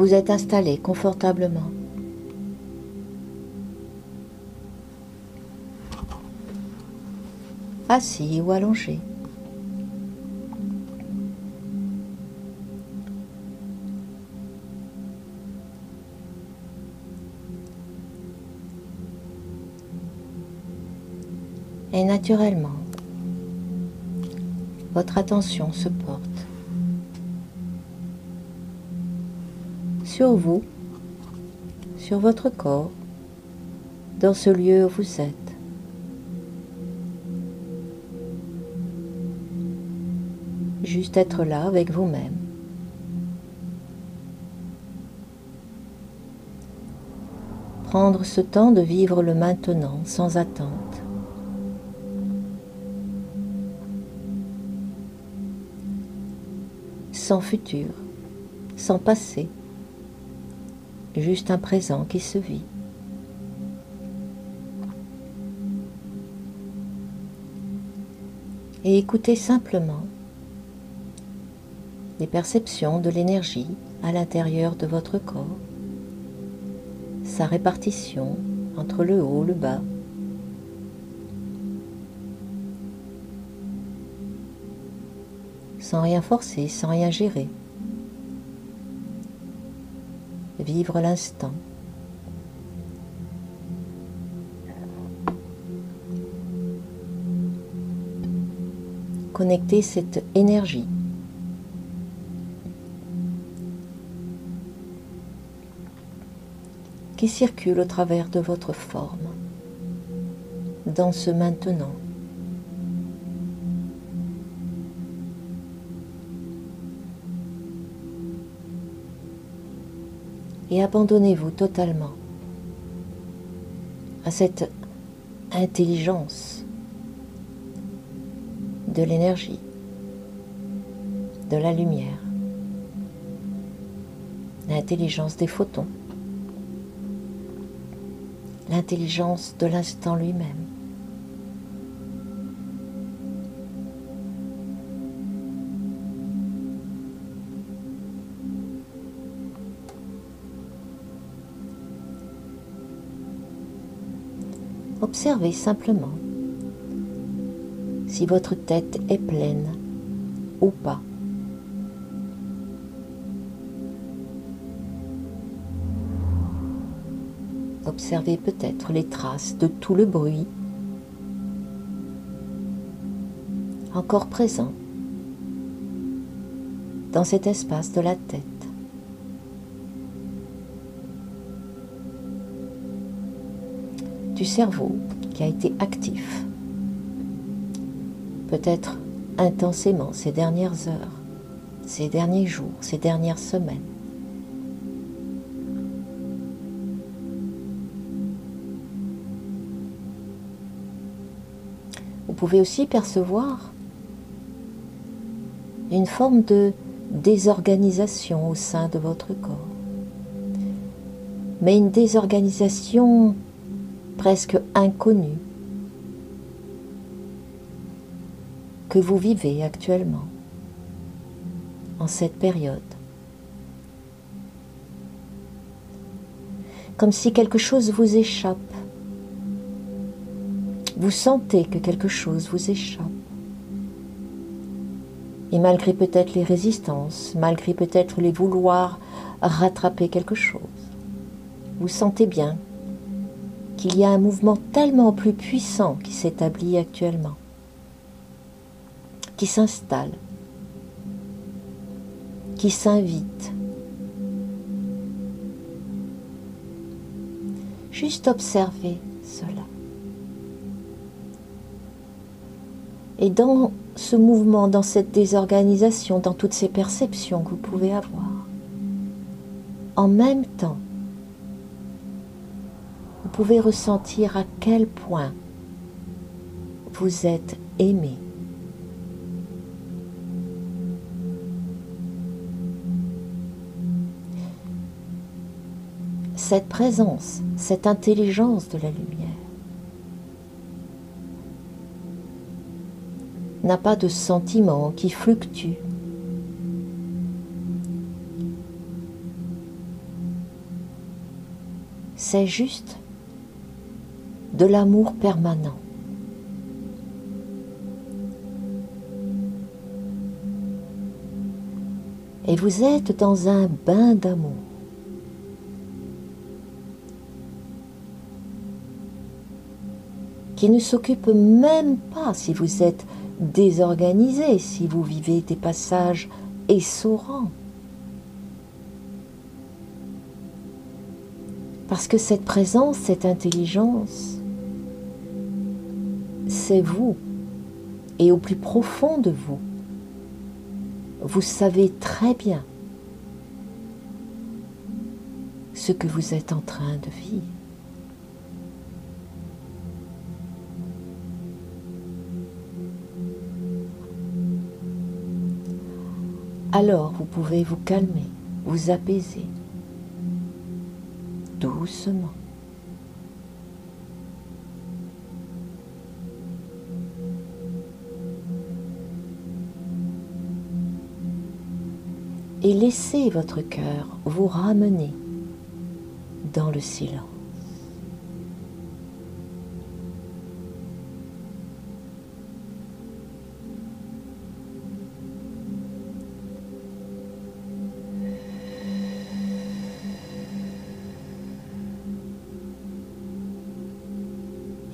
Vous êtes installé confortablement. Assis ou allongé. Et naturellement, votre attention se porte sur vous, sur votre corps, dans ce lieu où vous êtes. Juste être là avec vous-même. Prendre ce temps de vivre le maintenant sans attente. Sans futur, sans passé juste un présent qui se vit. Et écoutez simplement les perceptions de l'énergie à l'intérieur de votre corps, sa répartition entre le haut, le bas, sans rien forcer, sans rien gérer. Vivre l'instant. Connecter cette énergie. qui circule au travers de votre forme, dans ce maintenant. Et abandonnez-vous totalement à cette intelligence de l'énergie, de la lumière, l'intelligence des photons, l'intelligence de l'instant lui-même. Observez simplement si votre tête est pleine ou pas. Observez peut-être les traces de tout le bruit encore présent dans cet espace de la tête. Cerveau qui a été actif, peut-être intensément ces dernières heures, ces derniers jours, ces dernières semaines. Vous pouvez aussi percevoir une forme de désorganisation au sein de votre corps. Mais une désorganisation presque inconnu que vous vivez actuellement en cette période. Comme si quelque chose vous échappe. Vous sentez que quelque chose vous échappe. Et malgré peut-être les résistances, malgré peut-être les vouloirs rattraper quelque chose, vous sentez bien qu'il y a un mouvement tellement plus puissant qui s'établit actuellement, qui s'installe, qui s'invite. Juste observer cela. Et dans ce mouvement, dans cette désorganisation, dans toutes ces perceptions que vous pouvez avoir, en même temps, vous pouvez ressentir à quel point vous êtes aimé. Cette présence, cette intelligence de la lumière n'a pas de sentiment qui fluctue. c'est juste de l'amour permanent. Et vous êtes dans un bain d'amour. qui ne s'occupe même pas si vous êtes désorganisé, si vous vivez des passages essorants. Parce que cette présence, cette intelligence, vous. Et au plus profond de vous, vous savez très bien ce que vous êtes en train de vivre. Alors vous pouvez vous calmer, vous apaiser doucement. Et laissez votre cœur vous ramener dans le silence.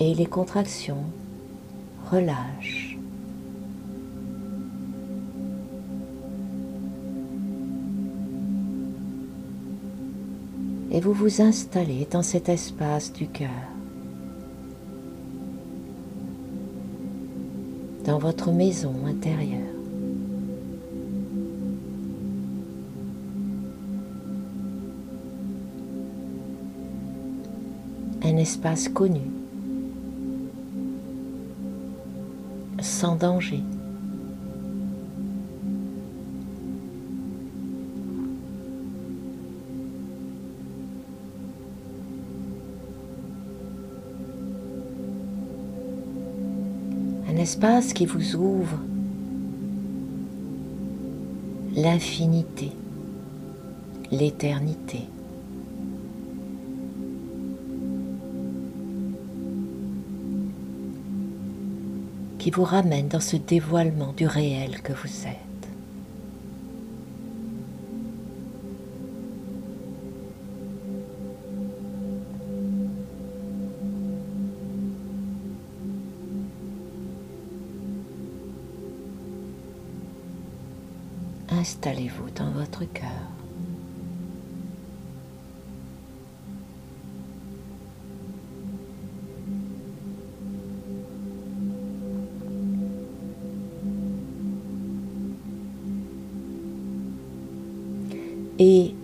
et les contractions relâchent. Et vous vous installez dans cet espace du cœur, dans votre maison intérieure. Un espace connu sans danger. Espace qui vous ouvre l'infinité, l'éternité. qui vous ramène dans ce dévoilement du réel que vous êtes. Installez-vous dans votre cœur. et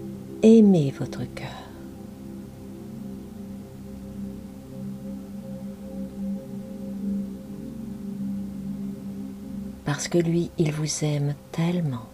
aimez votre cœur. Parce que lui, il vous aime tellement.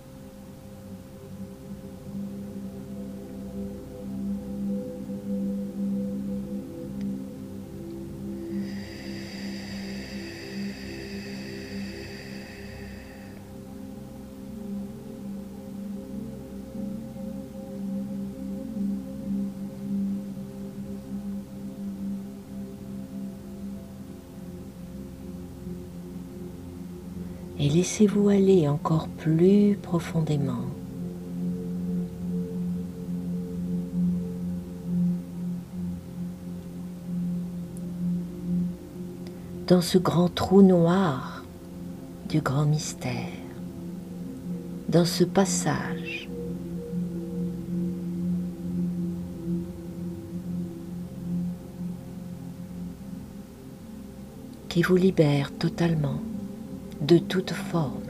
Et laissez-vous aller encore plus profondément. Dans ce grand trou noir du grand mystère, dans ce passage. Qui vous libère totalement de toute forme.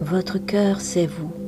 Votre cœur, c'est vous.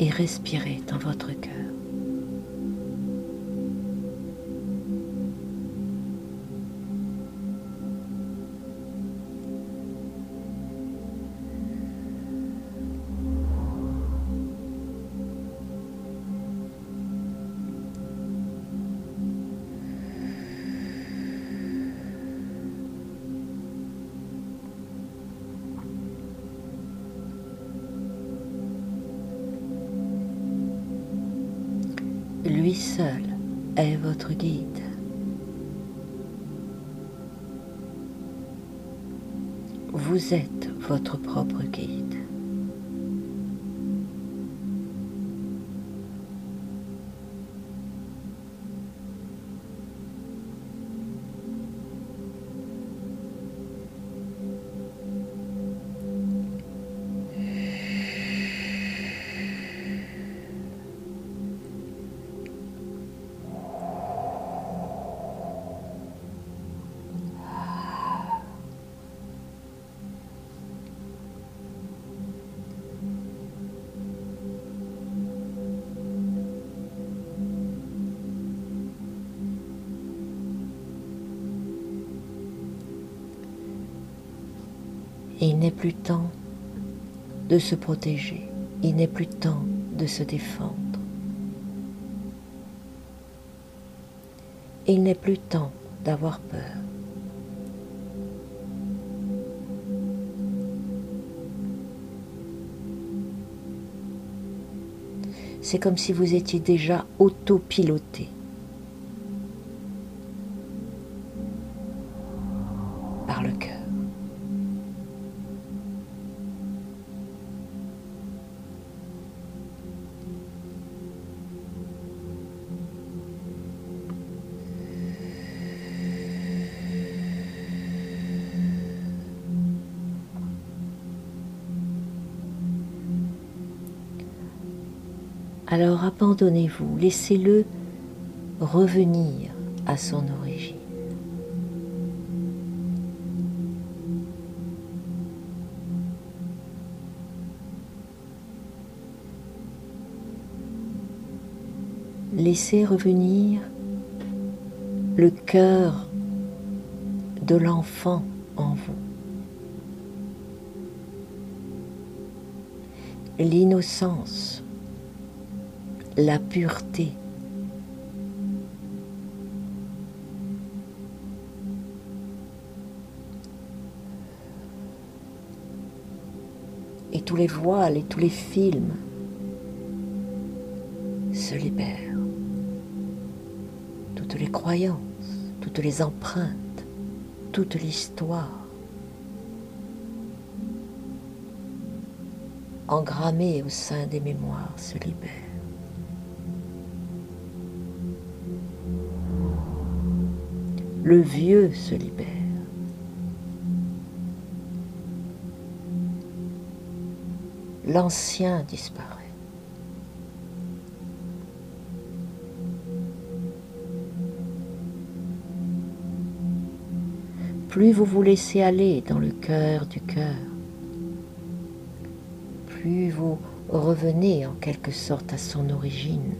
Et respirez dans votre cœur. Lui seul est votre guide. Vous êtes votre propre guide. Il n'est plus temps de se protéger, il n'est plus temps de se défendre. Il n'est plus temps d'avoir peur. C'est comme si vous étiez déjà autopiloté. Alors abandonnez-vous, laissez-le revenir à son origine. Laissez revenir le cœur de l'enfant en vous. L'innocence la pureté. Et tous les voiles et tous les films se libèrent. Toutes les croyances, toutes les empreintes, toute l'histoire engrammée au sein des mémoires se libère. Le vieux se libère. L'ancien disparaît. Plus vous vous laissez aller dans le cœur du cœur, plus vous revenez en quelque sorte à son origine,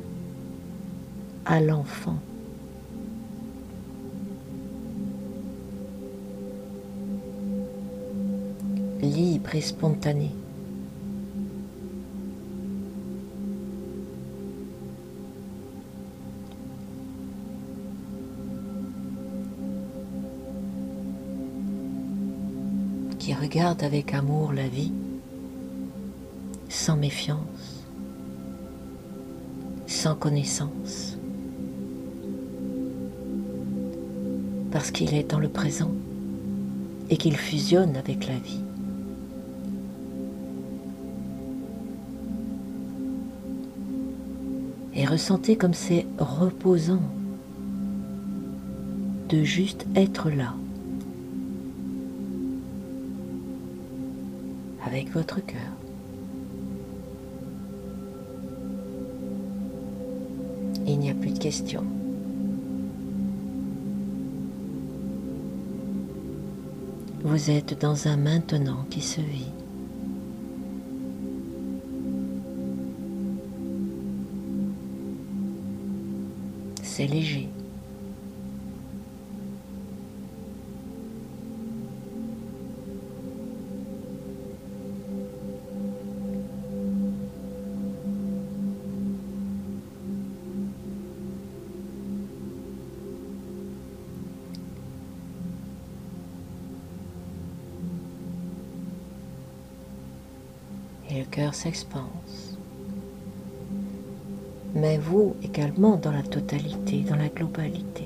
à l'enfant. Libre et spontané. qui regarde avec amour la vie, sans méfiance, sans connaissance, parce qu'il est dans le présent et qu'il fusionne avec la vie. Ressentez comme c'est reposant de juste être là avec votre cœur. Il n'y a plus de questions. Vous êtes dans un maintenant qui se vit. Et le cœur s'expanse. Mais vous également dans la totalité, dans la globalité.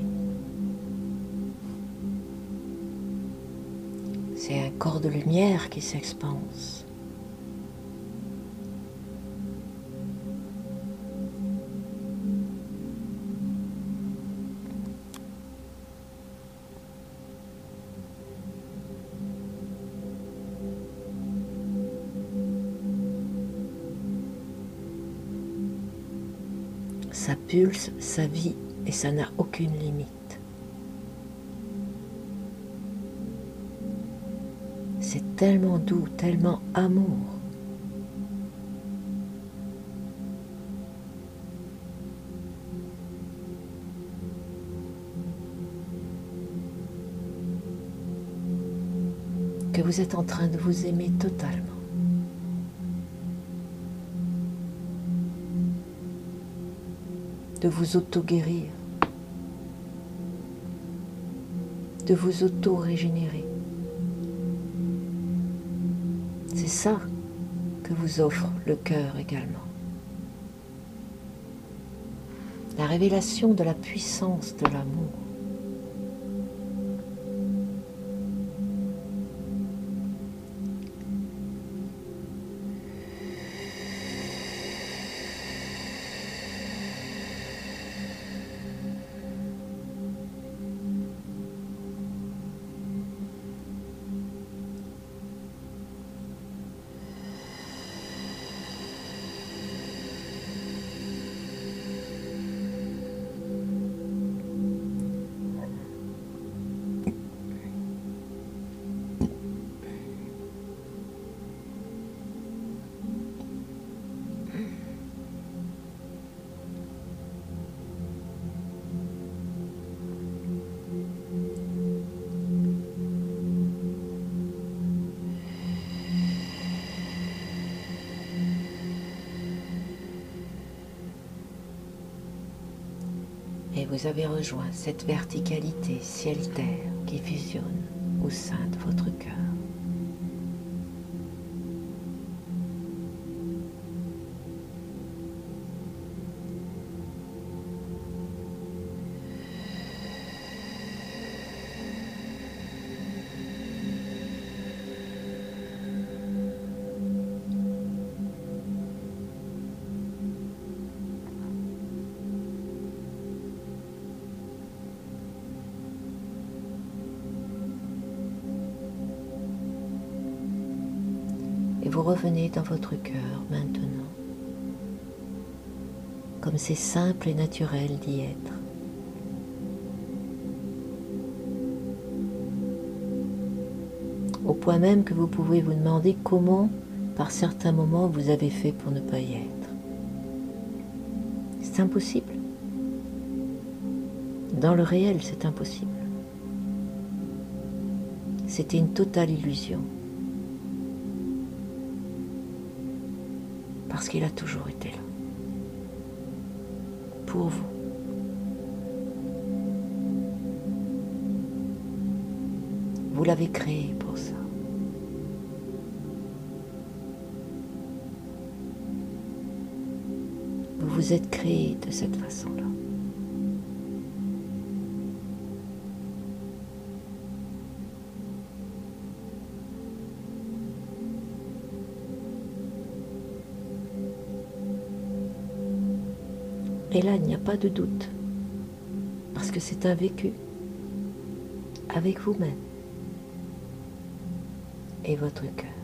C'est un corps de lumière qui s'expanse. Sa vie et ça n'a aucune limite. C'est tellement doux, tellement amour. que vous êtes en train de vous aimer totalement. De vous auto-guérir, de vous auto-régénérer. C'est ça que vous offre le cœur également. La révélation de la puissance de l'amour. Et vous avez rejoint cette verticalité ciel-terre qui fusionne au sein de votre cœur. Revenez dans votre cœur maintenant, comme c'est simple et naturel d'y être. Au point même que vous pouvez vous demander comment, par certains moments, vous avez fait pour ne pas y être. C'est impossible. Dans le réel, c'est impossible. C'était une totale illusion. Parce qu'il a toujours été là. Pour vous. Vous l'avez créé pour ça. Vous vous êtes créé de cette façon-là. Et là, il n'y a pas de doute, parce que c'est un vécu. Avec vous-même. Et votre cœur.